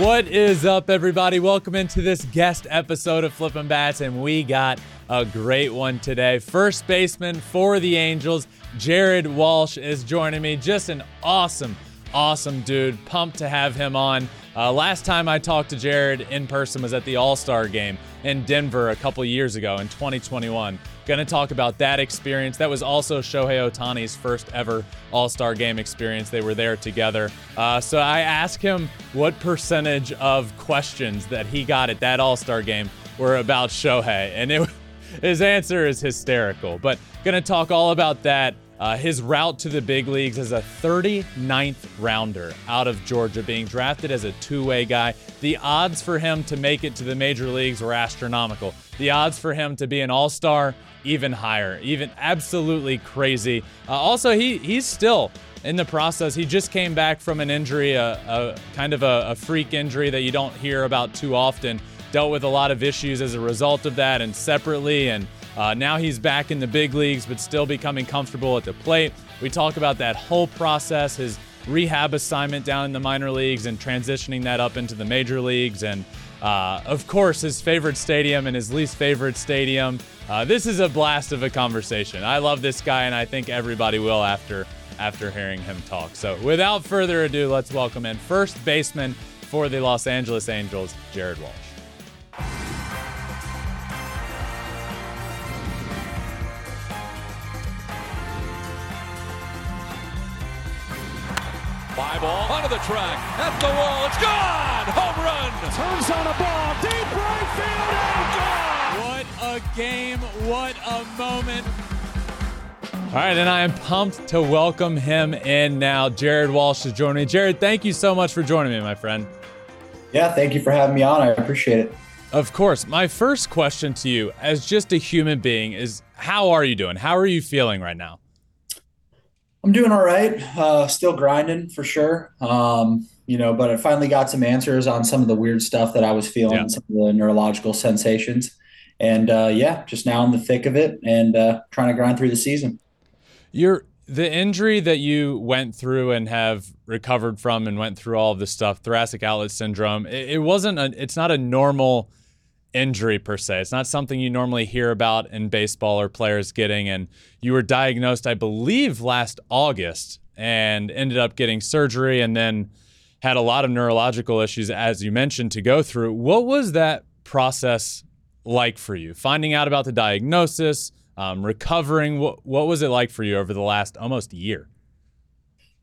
What is up, everybody? Welcome into this guest episode of Flippin' Bats, and we got a great one today. First baseman for the Angels, Jared Walsh, is joining me. Just an awesome, awesome dude. Pumped to have him on. Uh, last time I talked to Jared in person was at the All Star game in Denver a couple years ago in 2021. Going to talk about that experience. That was also Shohei Ohtani's first ever All Star game experience. They were there together. Uh, so I asked him what percentage of questions that he got at that All Star game were about Shohei. And it, his answer is hysterical. But going to talk all about that. Uh, his route to the big leagues as a 39th rounder out of Georgia, being drafted as a two way guy. The odds for him to make it to the major leagues were astronomical. The odds for him to be an all star, even higher, even absolutely crazy. Uh, also, he he's still in the process. He just came back from an injury, a, a kind of a, a freak injury that you don't hear about too often. Dealt with a lot of issues as a result of that, and separately and uh, now he's back in the big leagues, but still becoming comfortable at the plate. We talk about that whole process, his rehab assignment down in the minor leagues, and transitioning that up into the major leagues, and uh, of course, his favorite stadium and his least favorite stadium. Uh, this is a blast of a conversation. I love this guy, and I think everybody will after after hearing him talk. So, without further ado, let's welcome in first baseman for the Los Angeles Angels, Jared Walsh. The track, at the wall, it's gone! Home run! Turns on a ball, deep right field, and gone! What a game, what a moment. All right, and I am pumped to welcome him in now. Jared Walsh is joining me. Jared, thank you so much for joining me, my friend. Yeah, thank you for having me on. I appreciate it. Of course. My first question to you, as just a human being, is how are you doing? How are you feeling right now? I'm doing all right. Uh, still grinding for sure. Um, you know, but I finally got some answers on some of the weird stuff that I was feeling, yeah. some of the neurological sensations. And uh, yeah, just now in the thick of it and uh, trying to grind through the season. You're the injury that you went through and have recovered from and went through all of this stuff, thoracic outlet syndrome. It, it wasn't a, it's not a normal injury per se. It's not something you normally hear about in baseball or players getting. And you were diagnosed, I believe, last August and ended up getting surgery and then had a lot of neurological issues, as you mentioned, to go through. What was that process like for you? Finding out about the diagnosis, um, recovering, what, what was it like for you over the last almost year?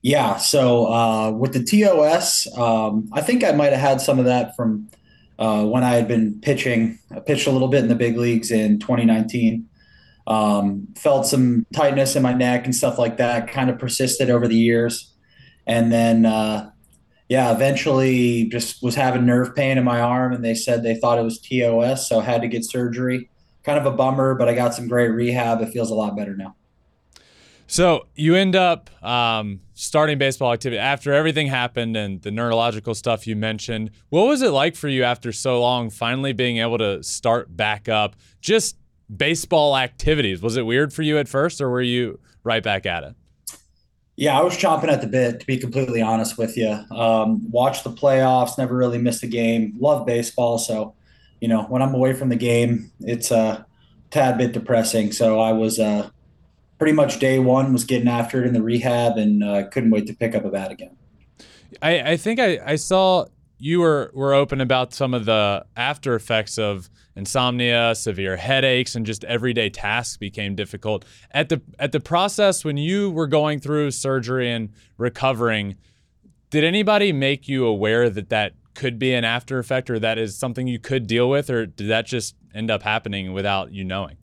Yeah. So uh, with the TOS, um, I think I might have had some of that from uh, when I had been pitching. I pitched a little bit in the big leagues in 2019. Um, felt some tightness in my neck and stuff like that. Kind of persisted over the years, and then uh, yeah, eventually just was having nerve pain in my arm, and they said they thought it was TOS, so I had to get surgery. Kind of a bummer, but I got some great rehab. It feels a lot better now. So you end up um, starting baseball activity after everything happened and the neurological stuff you mentioned. What was it like for you after so long, finally being able to start back up? Just baseball activities. Was it weird for you at first, or were you right back at it? Yeah, I was chomping at the bit to be completely honest with you. Um, watched the playoffs, never really missed a game. Love baseball, so you know when I'm away from the game, it's a tad bit depressing. So I was. Uh, pretty much day one was getting after it in the rehab and uh, couldn't wait to pick up a bat again. I, I think I, I saw you were, were open about some of the after effects of insomnia, severe headaches, and just everyday tasks became difficult. At the at the process when you were going through surgery and recovering, did anybody make you aware that that could be an after effect or that is something you could deal with, or did that just end up happening without you knowing?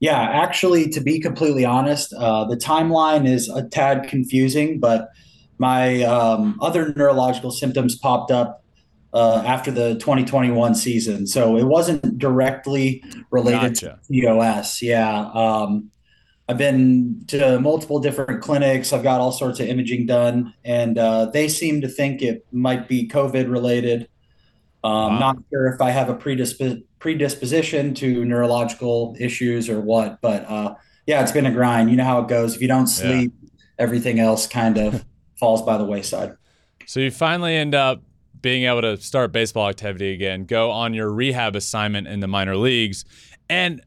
Yeah, actually, to be completely honest, uh, the timeline is a tad confusing, but my um, other neurological symptoms popped up uh, after the 2021 season. So it wasn't directly related gotcha. to TOS. Yeah. Um, I've been to multiple different clinics. I've got all sorts of imaging done, and uh, they seem to think it might be COVID related. Um, wow. Not sure if I have a predisp- predisposition to neurological issues or what, but uh, yeah, it's been a grind. You know how it goes. If you don't sleep, yeah. everything else kind of falls by the wayside. So you finally end up being able to start baseball activity again, go on your rehab assignment in the minor leagues, and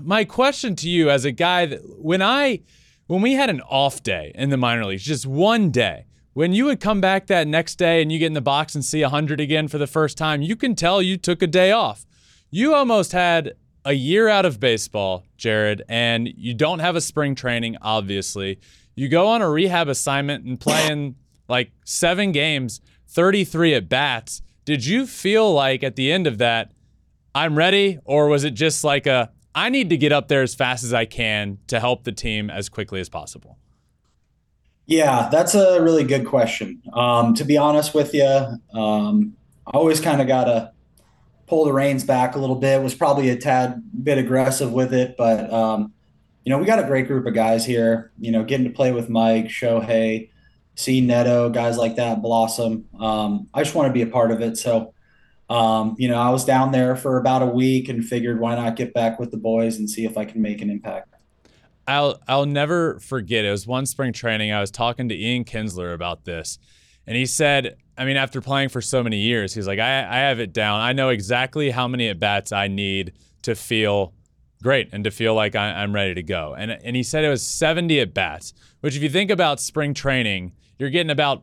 my question to you as a guy that when I when we had an off day in the minor leagues, just one day, when you would come back that next day and you get in the box and see 100 again for the first time, you can tell you took a day off. You almost had a year out of baseball, Jared, and you don't have a spring training, obviously. You go on a rehab assignment and play in like seven games, 33 at bats. Did you feel like at the end of that, I'm ready? Or was it just like a, I need to get up there as fast as I can to help the team as quickly as possible? Yeah, that's a really good question. Um, to be honest with you, um, I always kind of got to pull the reins back a little bit. Was probably a tad bit aggressive with it, but um, you know we got a great group of guys here. You know, getting to play with Mike, Shohei, see Neto, guys like that blossom. Um, I just want to be a part of it. So um, you know, I was down there for about a week and figured why not get back with the boys and see if I can make an impact. I'll I'll never forget. It was one spring training. I was talking to Ian Kinsler about this, and he said, I mean, after playing for so many years, he's like, I, I have it down. I know exactly how many at bats I need to feel great and to feel like I, am ready to go. And and he said it was 70 at bats, which if you think about spring training, you're getting about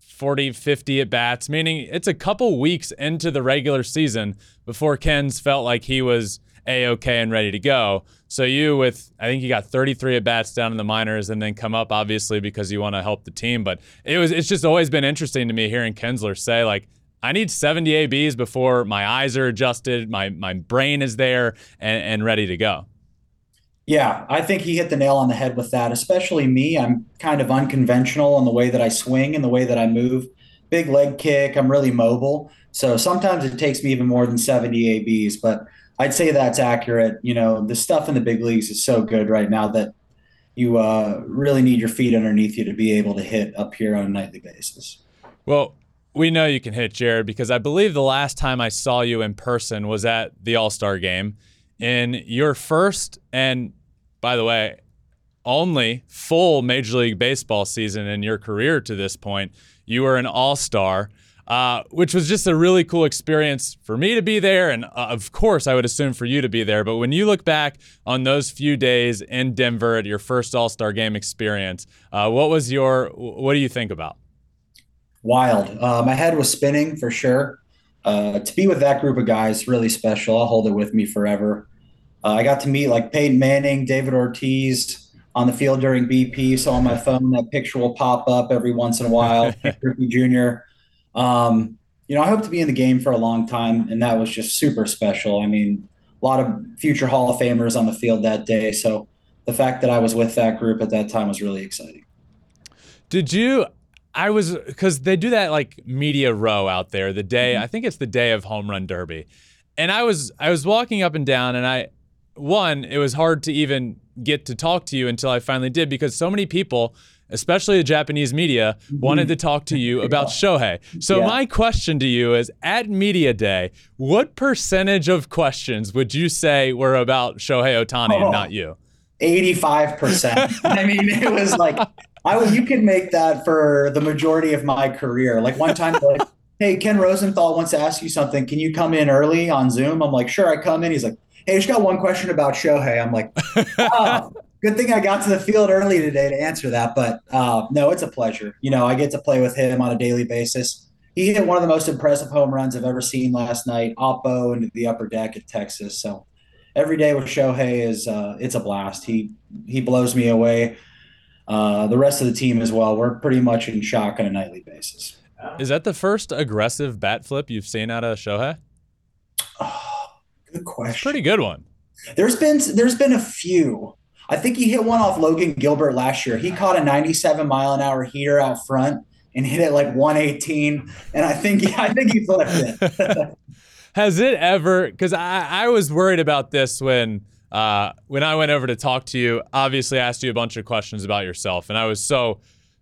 40, 50 at bats, meaning it's a couple weeks into the regular season before Ken's felt like he was a okay and ready to go. So you with I think you got 33 at bats down in the minors and then come up obviously because you want to help the team. But it was it's just always been interesting to me hearing Kinsler say like I need 70 ABs before my eyes are adjusted, my my brain is there and, and ready to go. Yeah, I think he hit the nail on the head with that, especially me. I'm kind of unconventional in the way that I swing and the way that I move. Big leg kick, I'm really mobile. So sometimes it takes me even more than 70 ABs, but I'd say that's accurate. You know, the stuff in the big leagues is so good right now that you uh, really need your feet underneath you to be able to hit up here on a nightly basis. Well, we know you can hit, Jared, because I believe the last time I saw you in person was at the All Star game in your first and by the way, only full Major League Baseball season in your career to this point. You were an All Star, uh, which was just a really cool experience for me to be there, and uh, of course, I would assume for you to be there. But when you look back on those few days in Denver at your first All Star game experience, uh, what was your what do you think about? Wild. Uh, my head was spinning for sure. Uh, to be with that group of guys really special. I'll hold it with me forever. Uh, I got to meet like Peyton Manning, David Ortiz on the field during BP. So on my phone, that picture will pop up every once in a while. Griffey Jr. Um, you know, I hope to be in the game for a long time, and that was just super special. I mean, a lot of future Hall of Famers on the field that day. So the fact that I was with that group at that time was really exciting. Did you? I was because they do that like media row out there the day. Mm-hmm. I think it's the day of home run derby, and I was I was walking up and down, and I one it was hard to even get to talk to you until I finally did because so many people. Especially the Japanese media mm-hmm. wanted to talk to you about Shohei. So, yeah. my question to you is at Media Day, what percentage of questions would you say were about Shohei Ohtani oh, and not you? 85%. I mean, it was like I you could make that for the majority of my career. Like one time, like, hey, Ken Rosenthal wants to ask you something. Can you come in early on Zoom? I'm like, sure, I come in. He's like, hey, I just got one question about Shohei. I'm like, oh, good thing I got to the field early today to answer that. But uh, no, it's a pleasure. You know, I get to play with him on a daily basis. He hit one of the most impressive home runs I've ever seen last night, oppo into the upper deck at Texas. So every day with Shohei is uh, it's a blast. He he blows me away uh, the rest of the team as well. We're pretty much in shock on a nightly basis. Is that the first aggressive bat flip you've seen out of Shohei? Oh, good question. Pretty good one. There's been there's been a few. I think he hit one off Logan Gilbert last year. He caught a 97 mile an hour heater out front and hit it like 118. And I think I think he flipped it. Has it ever? Because I, I was worried about this when uh, when I went over to talk to you. Obviously, I asked you a bunch of questions about yourself, and I was so.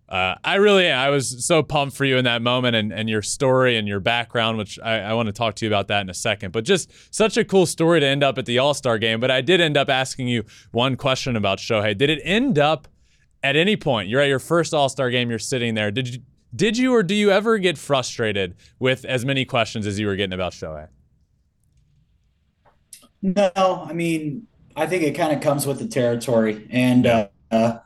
Uh, I really, I was so pumped for you in that moment and, and your story and your background, which I, I want to talk to you about that in a second. But just such a cool story to end up at the All Star game. But I did end up asking you one question about Shohei. Did it end up at any point? You're at your first All Star game. You're sitting there. Did you did you or do you ever get frustrated with as many questions as you were getting about Shohei? No, I mean, I think it kind of comes with the territory. And, uh, uh,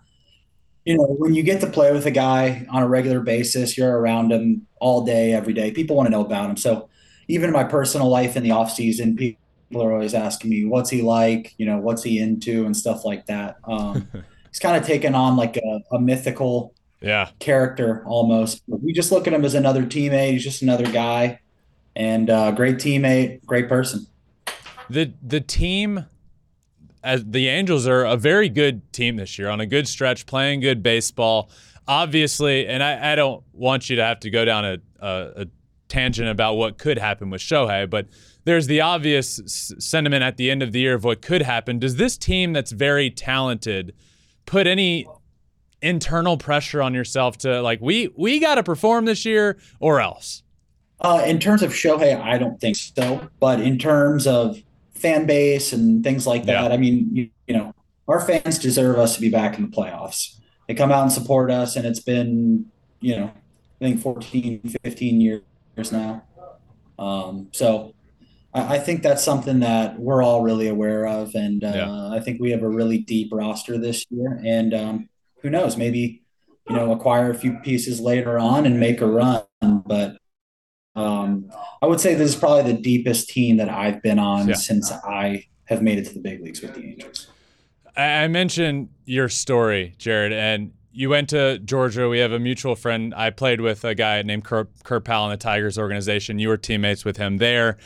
you know, when you get to play with a guy on a regular basis, you're around him all day, every day. People want to know about him. So even in my personal life in the off season, people are always asking me, what's he like? You know, what's he into and stuff like that. Um, he's kind of taken on like a, a mythical yeah character almost. We just look at him as another teammate. He's just another guy and uh, great teammate, great person. The the team as the Angels are a very good team this year on a good stretch, playing good baseball. Obviously, and I, I don't want you to have to go down a, a, a tangent about what could happen with Shohei, but there's the obvious s- sentiment at the end of the year of what could happen. Does this team that's very talented put any internal pressure on yourself to like we we got to perform this year or else? Uh, in terms of Shohei, I don't think so. But in terms of fan base and things like that, yeah. I mean, you, you, know, our fans deserve us to be back in the playoffs. They come out and support us, and it's been, you know, I think 14, 15 years now. Um, so I, I, think that's something that we're all really aware of. And uh, yeah. I think we have a really deep roster this year. And, um, who knows, maybe, you know, acquire a few pieces later on and make a run. But um, I would say this is probably the deepest team that I've been on yeah. since I have made it to the big leagues with the Angels. I mentioned your story, Jared, and you went to Georgia. We have a mutual friend. I played with a guy named Kurt, Kurt Powell in the Tigers organization. You were teammates with him there.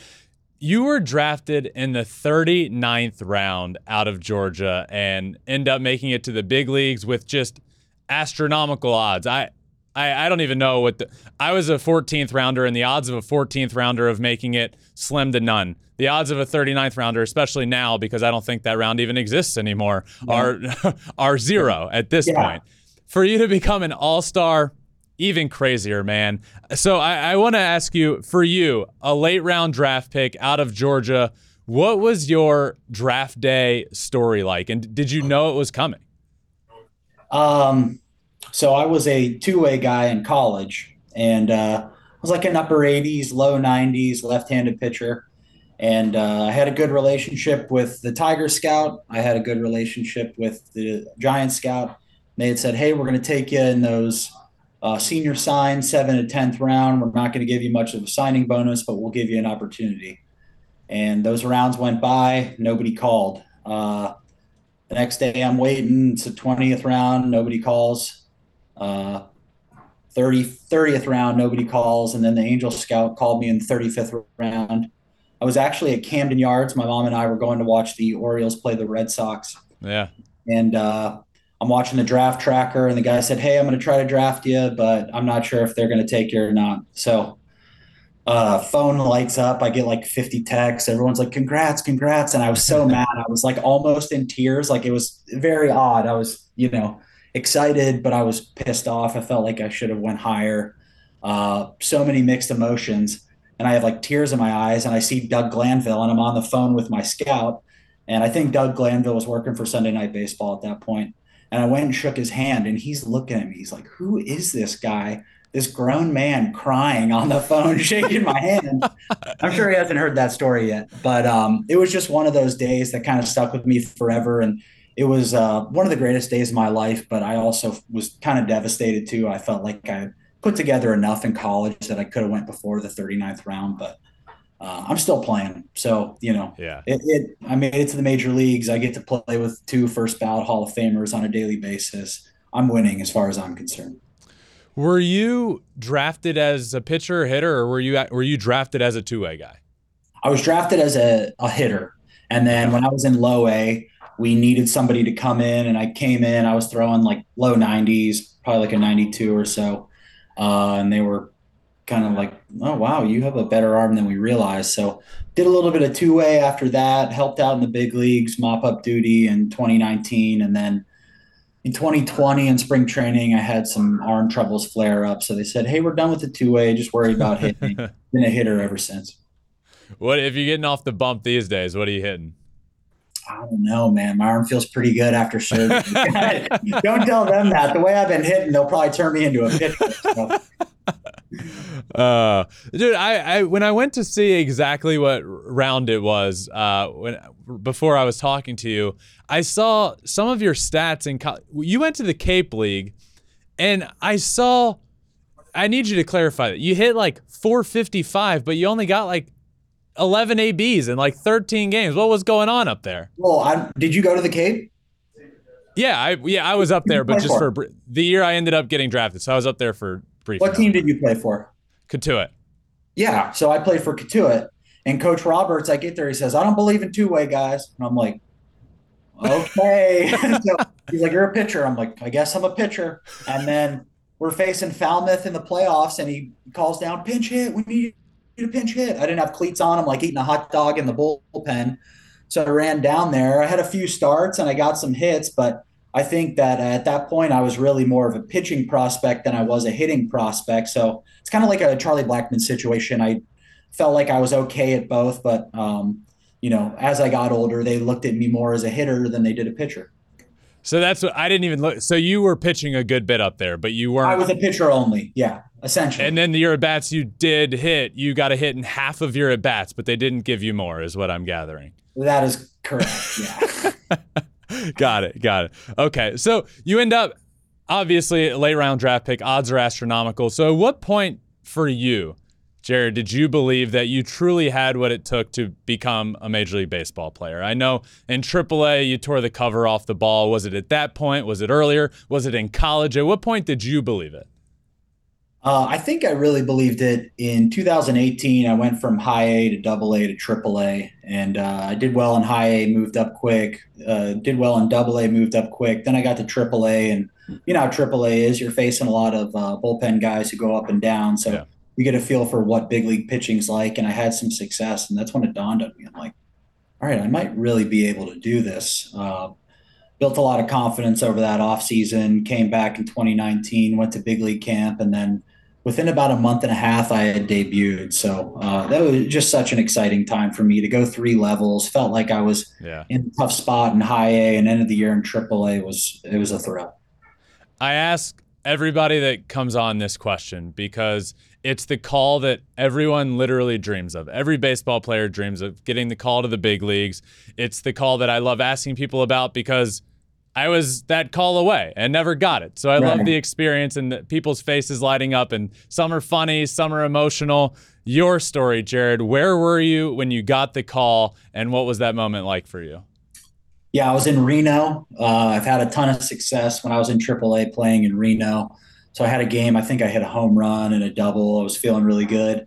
You were drafted in the 39th round out of Georgia and end up making it to the big leagues with just astronomical odds. I I, I don't even know what the I was a 14th rounder and the odds of a 14th rounder of making it slim to none. The odds of a 39th rounder, especially now because I don't think that round even exists anymore, are are zero at this yeah. point. For you to become an all-star, even crazier, man. So I, I want to ask you, for you, a late round draft pick out of Georgia, what was your draft day story like? And did you know it was coming? Um, so I was a two-way guy in college, and uh, I was like an upper 80s, low 90s, left-handed pitcher. And uh, I had a good relationship with the Tiger Scout. I had a good relationship with the Giant Scout. They had said, "Hey, we're going to take you in those." Uh, senior sign, seven to tenth round. We're not going to give you much of a signing bonus, but we'll give you an opportunity. And those rounds went by. Nobody called. Uh, the next day, I'm waiting. It's the twentieth round. Nobody calls. Uh, 30, 30th round, nobody calls, and then the Angel Scout called me in the 35th round. I was actually at Camden Yards. My mom and I were going to watch the Orioles play the Red Sox. Yeah. And uh, I'm watching the draft tracker, and the guy said, "Hey, I'm going to try to draft you, but I'm not sure if they're going to take you or not." So, uh, phone lights up. I get like 50 texts. Everyone's like, "Congrats, congrats!" And I was so mad. I was like almost in tears. Like it was very odd. I was, you know, excited, but I was pissed off. I felt like I should have went higher. Uh, so many mixed emotions, and I have like tears in my eyes. And I see Doug Glanville, and I'm on the phone with my scout, and I think Doug Glanville was working for Sunday Night Baseball at that point and I went and shook his hand, and he's looking at me. He's like, Who is this guy? This grown man crying on the phone, shaking my hand. I'm sure he hasn't heard that story yet, but um, it was just one of those days that kind of stuck with me forever. And it was uh, one of the greatest days of my life, but I also was kind of devastated too. I felt like I put together enough in college that I could have went before the 39th round, but uh, I'm still playing. So, you know, yeah, it, it, I made it to the major leagues. I get to play with two first ballot Hall of Famers on a daily basis. I'm winning as far as I'm concerned. Were you drafted as a pitcher or hitter, or were you were you drafted as a two way guy? I was drafted as a, a hitter, and then when I was in low A, we needed somebody to come in, and I came in. I was throwing like low 90s, probably like a 92 or so. uh, and they were kind of like, "Oh wow, you have a better arm than we realized." So did a little bit of two way after that. Helped out in the big leagues, mop up duty in 2019, and then in 2020 in spring training, I had some arm troubles flare up. So they said, "Hey, we're done with the two way. Just worry about hitting." Been a hitter ever since. What if you're getting off the bump these days? What are you hitting? I don't know, man. My arm feels pretty good after surgery. don't tell them that. The way I've been hitting, they'll probably turn me into a pitcher. So. Uh, dude, I, I when I went to see exactly what round it was, uh, when before I was talking to you, I saw some of your stats in. Co- you went to the Cape League, and I saw. I need you to clarify that you hit like 455, but you only got like 11 ABs in like 13 games. What was going on up there? Well, I, did you go to the Cape? Yeah, I yeah I was up there, but just for, for the year I ended up getting drafted, so I was up there for brief. What team did you play for? Cotuit. Yeah, so I played for Cotuit, and Coach Roberts, I get there, he says, "I don't believe in two way guys," and I'm like, "Okay." so he's like, "You're a pitcher." I'm like, "I guess I'm a pitcher," and then we're facing Falmouth in the playoffs, and he calls down pinch hit. We need to pinch hit. I didn't have cleats on. I'm like eating a hot dog in the bullpen. So I ran down there. I had a few starts and I got some hits, but I think that at that point I was really more of a pitching prospect than I was a hitting prospect. So it's kind of like a Charlie Blackmon situation. I felt like I was okay at both, but um, you know, as I got older, they looked at me more as a hitter than they did a pitcher. So that's what I didn't even look. So you were pitching a good bit up there, but you weren't. I was a pitcher only. Yeah, essentially. And then the your at bats you did hit, you got a hit in half of your at bats, but they didn't give you more, is what I'm gathering. That is correct. Yeah. got it. Got it. Okay. So you end up obviously late round draft pick. Odds are astronomical. So at what point for you, Jared, did you believe that you truly had what it took to become a Major League Baseball player? I know in AAA you tore the cover off the ball. Was it at that point? Was it earlier? Was it in college? At what point did you believe it? Uh, I think I really believed it in 2018. I went from high A to double A to triple A, and uh, I did well in high A, moved up quick. Uh, did well in double A, moved up quick. Then I got to triple A, and you know how triple A is. You're facing a lot of uh, bullpen guys who go up and down, so yeah. you get a feel for what big league pitching's like. And I had some success, and that's when it dawned on me. I'm like, all right, I might really be able to do this. Uh, built a lot of confidence over that offseason, came back in 2019, went to big league camp, and then within about a month and a half, I had debuted. So uh, that was just such an exciting time for me to go three levels. Felt like I was yeah. in a tough spot in high A and end of the year in triple A was it was a thrill. I ask everybody that comes on this question because it's the call that everyone literally dreams of. Every baseball player dreams of getting the call to the big leagues. It's the call that I love asking people about because I was that call away and never got it. So I right. love the experience and the people's faces lighting up. And some are funny, some are emotional. Your story, Jared, where were you when you got the call and what was that moment like for you? Yeah, I was in Reno. Uh, I've had a ton of success when I was in AAA playing in Reno. So I had a game, I think I hit a home run and a double. I was feeling really good.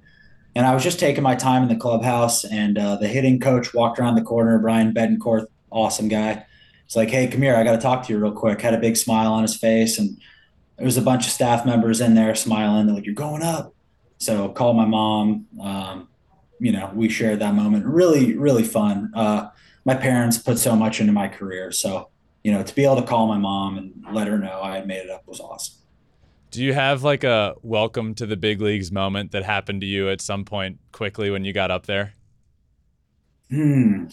And I was just taking my time in the clubhouse, and uh, the hitting coach walked around the corner, Brian Betancourt, awesome guy it's like, hey, come here, I got to talk to you real quick. Had a big smile on his face, and there was a bunch of staff members in there smiling. They're like, you're going up. So called my mom. Um, you know, we shared that moment. Really, really fun. Uh, my parents put so much into my career, so you know, to be able to call my mom and let her know I had made it up was awesome. Do you have like a welcome to the big leagues moment that happened to you at some point quickly when you got up there? Hmm.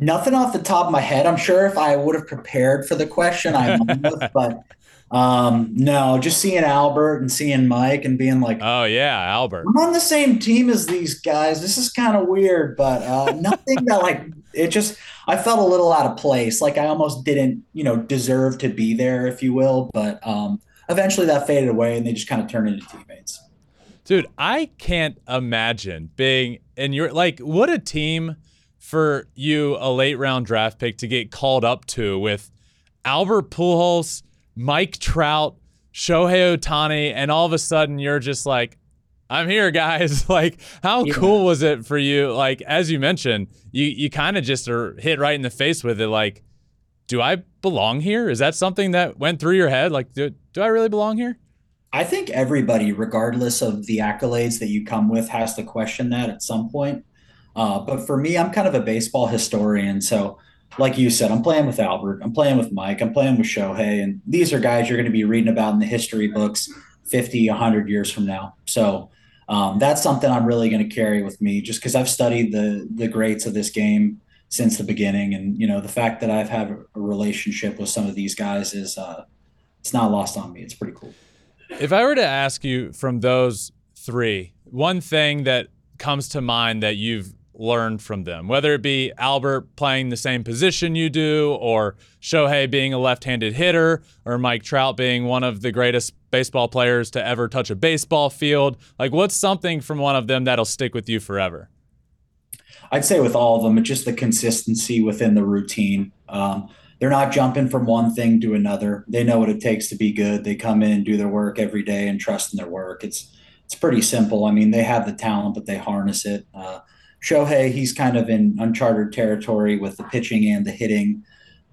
Nothing off the top of my head. I'm sure if I would have prepared for the question, I might have, but um, no, just seeing Albert and seeing Mike and being like, oh yeah, Albert. I'm on the same team as these guys. This is kind of weird, but uh, nothing that like it just. I felt a little out of place. Like I almost didn't, you know, deserve to be there, if you will. But um, eventually that faded away, and they just kind of turned into teammates. Dude, I can't imagine being in your like what a team for you, a late round draft pick, to get called up to with Albert Pujols, Mike Trout, Shohei Ohtani, and all of a sudden you're just like, I'm here, guys. like, how yeah. cool was it for you? Like, as you mentioned, you you kind of just are hit right in the face with it. Like, do I belong here? Is that something that went through your head? Like, do, do I really belong here? I think everybody, regardless of the accolades that you come with, has to question that at some point. Uh, but for me, I'm kind of a baseball historian. So, like you said, I'm playing with Albert, I'm playing with Mike, I'm playing with Shohei. And these are guys you're going to be reading about in the history books 50, 100 years from now. So, um, that's something I'm really going to carry with me just because I've studied the the greats of this game since the beginning, and you know the fact that I've had a relationship with some of these guys is uh, it's not lost on me. It's pretty cool. If I were to ask you from those three, one thing that comes to mind that you've learned from them, whether it be Albert playing the same position you do, or Shohei being a left handed hitter, or Mike Trout being one of the greatest baseball players to ever touch a baseball field? Like, what's something from one of them that'll stick with you forever? I'd say with all of them, it's just the consistency within the routine. Um, they're not jumping from one thing to another. They know what it takes to be good. They come in, and do their work every day, and trust in their work. It's it's pretty simple. I mean, they have the talent, but they harness it. Uh, Shohei, he's kind of in uncharted territory with the pitching and the hitting,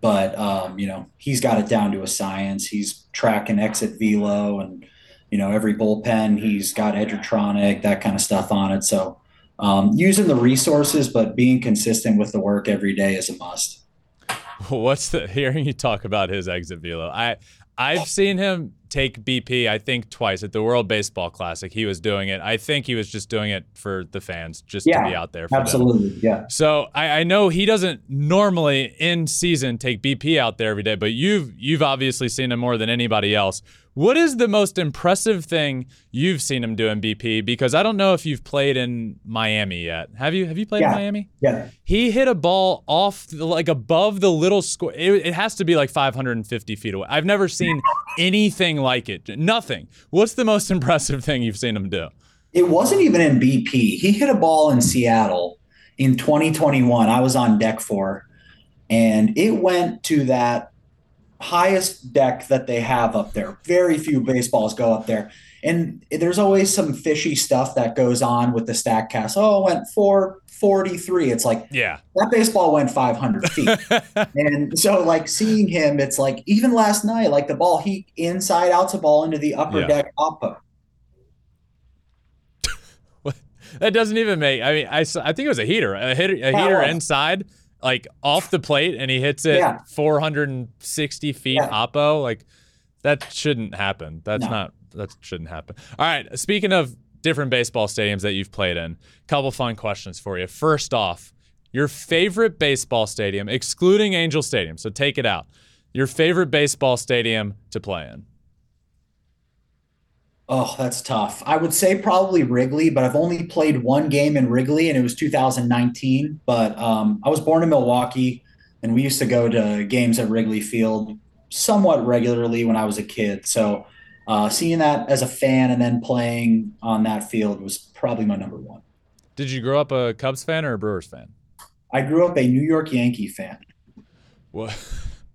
but um, you know he's got it down to a science. He's tracking exit velo and you know every bullpen. He's got Edgertronic, that kind of stuff on it. So um, using the resources, but being consistent with the work every day is a must. What's the hearing you talk about his exit velo? I I've seen him take BP, I think twice at the World Baseball Classic. He was doing it. I think he was just doing it for the fans, just yeah, to be out there. absolutely, them. yeah. So I, I, know he doesn't normally in season take BP out there every day, but you've you've obviously seen him more than anybody else. What is the most impressive thing you've seen him do in BP? Because I don't know if you've played in Miami yet. Have you? Have you played yeah. in Miami? Yeah. He hit a ball off like above the little square. It, it has to be like 550 feet away. I've never seen anything like it. Nothing. What's the most impressive thing you've seen him do? It wasn't even in BP. He hit a ball in Seattle in 2021. I was on deck for, and it went to that highest deck that they have up there. Very few baseballs go up there. And there's always some fishy stuff that goes on with the Statcast. Oh, it went 443. It's like, yeah, that baseball went 500 feet. and so, like, seeing him, it's like, even last night, like the ball, he inside outs a ball into the upper yeah. deck oppo. that doesn't even make, I mean, I, I think it was a heater, a, hitter, a heater inside like off the plate and he hits it yeah. 460 feet yeah. oppo like that shouldn't happen that's no. not that shouldn't happen all right speaking of different baseball stadiums that you've played in couple fun questions for you first off your favorite baseball stadium excluding angel stadium so take it out your favorite baseball stadium to play in Oh, that's tough. I would say probably Wrigley, but I've only played one game in Wrigley, and it was 2019. But um, I was born in Milwaukee, and we used to go to games at Wrigley Field somewhat regularly when I was a kid. So uh, seeing that as a fan and then playing on that field was probably my number one. Did you grow up a Cubs fan or a Brewers fan? I grew up a New York Yankee fan. What?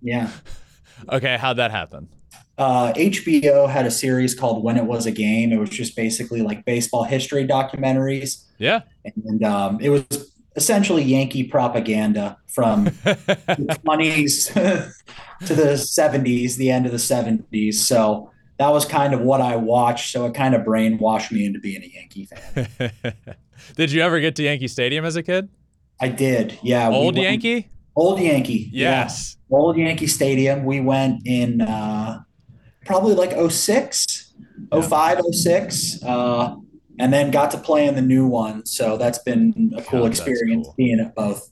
Yeah. okay, how'd that happen? Uh, HBO had a series called When It Was a Game. It was just basically like baseball history documentaries. Yeah. And um, it was essentially Yankee propaganda from the 20s to the 70s, the end of the 70s. So that was kind of what I watched. So it kind of brainwashed me into being a Yankee fan. did you ever get to Yankee Stadium as a kid? I did. Yeah. Old we Yankee? Old Yankee. Yes. Yeah. Old Yankee Stadium. We went in uh, probably like 06, 05, 06. Uh, and then got to play in the new one. So that's been a cool experience cool. being at both.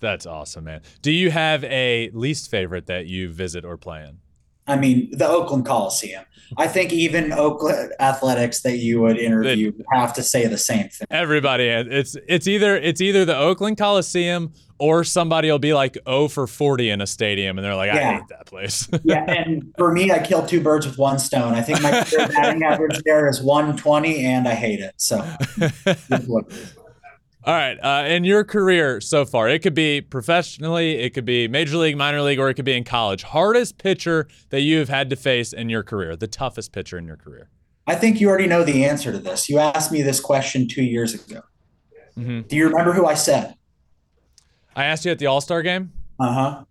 That's awesome, man. Do you have a least favorite that you visit or play in? I mean, the Oakland Coliseum. I think even Oakland athletics that you would interview have to say the same thing. Everybody, it's it's either it's either the Oakland Coliseum or somebody will be like 0 for 40 in a stadium and they're like, I hate that place. yeah. And for me, I killed two birds with one stone. I think my batting average there is 120 and I hate it. So. All right. Uh, in your career so far, it could be professionally, it could be major league, minor league, or it could be in college. Hardest pitcher that you have had to face in your career, the toughest pitcher in your career. I think you already know the answer to this. You asked me this question two years ago. Mm-hmm. Do you remember who I said? I asked you at the All Star game. Uh huh.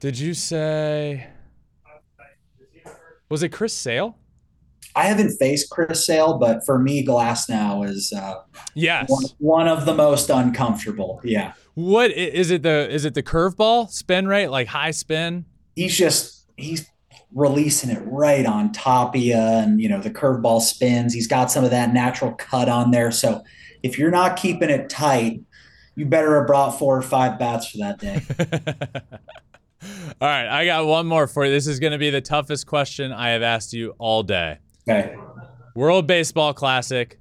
Did you say? Was it Chris Sale? I haven't faced Chris Sale, but for me, Glasnow is uh, yes one, one, of the most uncomfortable. Yeah. What is it? The is it the curveball spin rate, like high spin? He's just he's releasing it right on top of you, and you know the curveball spins. He's got some of that natural cut on there. So if you're not keeping it tight, you better have brought four or five bats for that day. all right, I got one more for you. This is going to be the toughest question I have asked you all day. Okay. World Baseball Classic,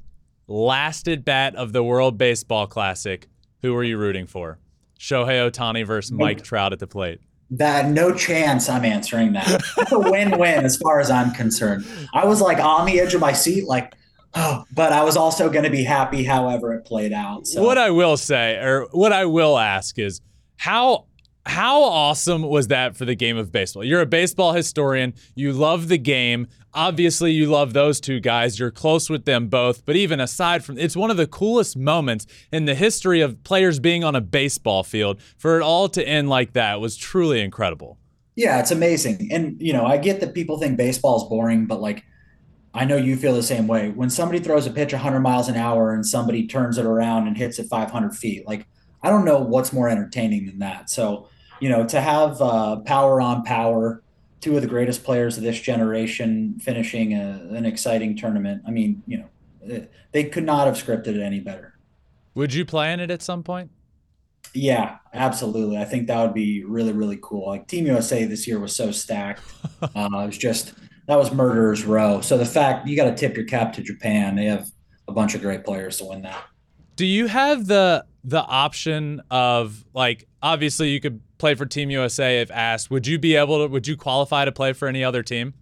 last at bat of the World Baseball Classic. Who are you rooting for? Shohei Ohtani versus Mike Trout at the plate. That no chance I'm answering that. It's a win-win as far as I'm concerned. I was like on the edge of my seat, like, but I was also going to be happy however it played out. So. What I will say, or what I will ask, is how how awesome was that for the game of baseball? You're a baseball historian. You love the game. Obviously, you love those two guys. You're close with them both. But even aside from it's one of the coolest moments in the history of players being on a baseball field. For it all to end like that was truly incredible. Yeah, it's amazing. And, you know, I get that people think baseball is boring, but like, I know you feel the same way. When somebody throws a pitch 100 miles an hour and somebody turns it around and hits it 500 feet, like, I don't know what's more entertaining than that. So, you know, to have uh, power on power, two of the greatest players of this generation finishing a, an exciting tournament. I mean, you know, they could not have scripted it any better. Would you play in it at some point? Yeah, absolutely. I think that would be really, really cool. Like Team USA this year was so stacked. uh, it was just that was murderers row. So the fact you got to tip your cap to Japan, they have a bunch of great players to win that. Do you have the the option of like obviously you could play for Team USA if asked. Would you be able to? Would you qualify to play for any other team?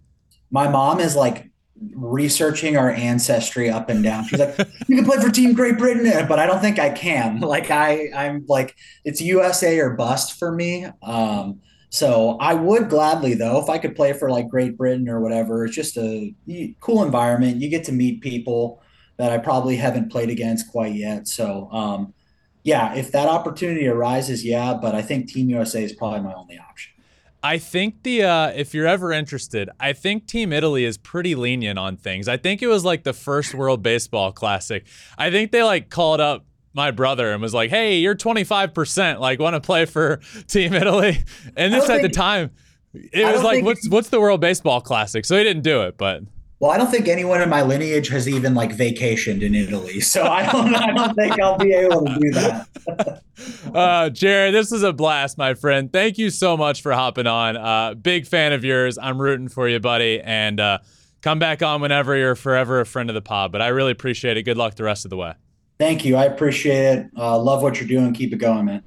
My mom is like researching our ancestry up and down. She's like, "You can play for Team Great Britain," but I don't think I can. Like I, I'm like, it's USA or bust for me. Um, so I would gladly though, if I could play for like Great Britain or whatever. It's just a cool environment. You get to meet people that I probably haven't played against quite yet. So um, yeah, if that opportunity arises, yeah, but I think Team USA is probably my only option. I think the uh, if you're ever interested, I think Team Italy is pretty lenient on things. I think it was like the first World Baseball Classic. I think they like called up my brother and was like, "Hey, you're 25%. Like, want to play for Team Italy?" And this at think, the time, it was like, "What's what's the World Baseball Classic?" So he didn't do it, but well, I don't think anyone in my lineage has even like vacationed in Italy, so I don't. I don't think I'll be able to do that. uh, Jared, this is a blast, my friend. Thank you so much for hopping on. Uh, big fan of yours. I'm rooting for you, buddy, and uh, come back on whenever you're forever a friend of the pod. But I really appreciate it. Good luck the rest of the way. Thank you. I appreciate it. Uh, love what you're doing. Keep it going, man.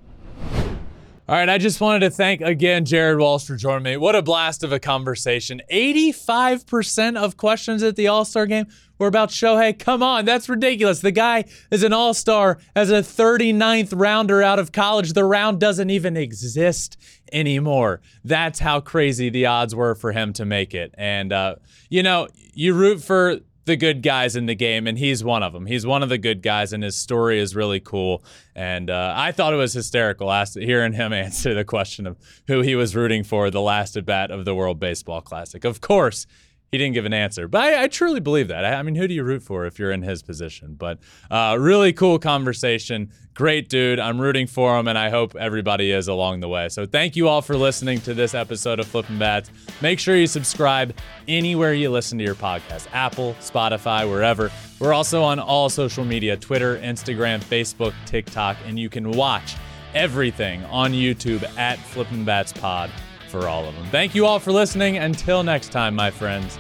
All right, I just wanted to thank again Jared Walsh for joining me. What a blast of a conversation. 85% of questions at the All Star game were about Shohei. Come on, that's ridiculous. The guy is an All Star as a 39th rounder out of college. The round doesn't even exist anymore. That's how crazy the odds were for him to make it. And, uh, you know, you root for the good guys in the game, and he's one of them. He's one of the good guys, and his story is really cool. And uh, I thought it was hysterical hearing him answer the question of who he was rooting for the last at bat of the World Baseball Classic. Of course, he didn't give an answer. But I, I, truly believe that. I, I, mean, who do you root for if you're in his position? But uh, really cool conversation. Great dude. I'm rooting for him, and I hope everybody is along the way. So thank you all for listening to this episode of Flipping Bats. Make sure you subscribe anywhere you listen to your podcast Apple, Spotify, wherever. We're also on all social media Twitter, Instagram, Facebook, TikTok, and you can watch everything on YouTube at Flipping Bats Pod for all of them. Thank you all for listening. Until next time, my friends,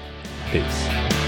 peace.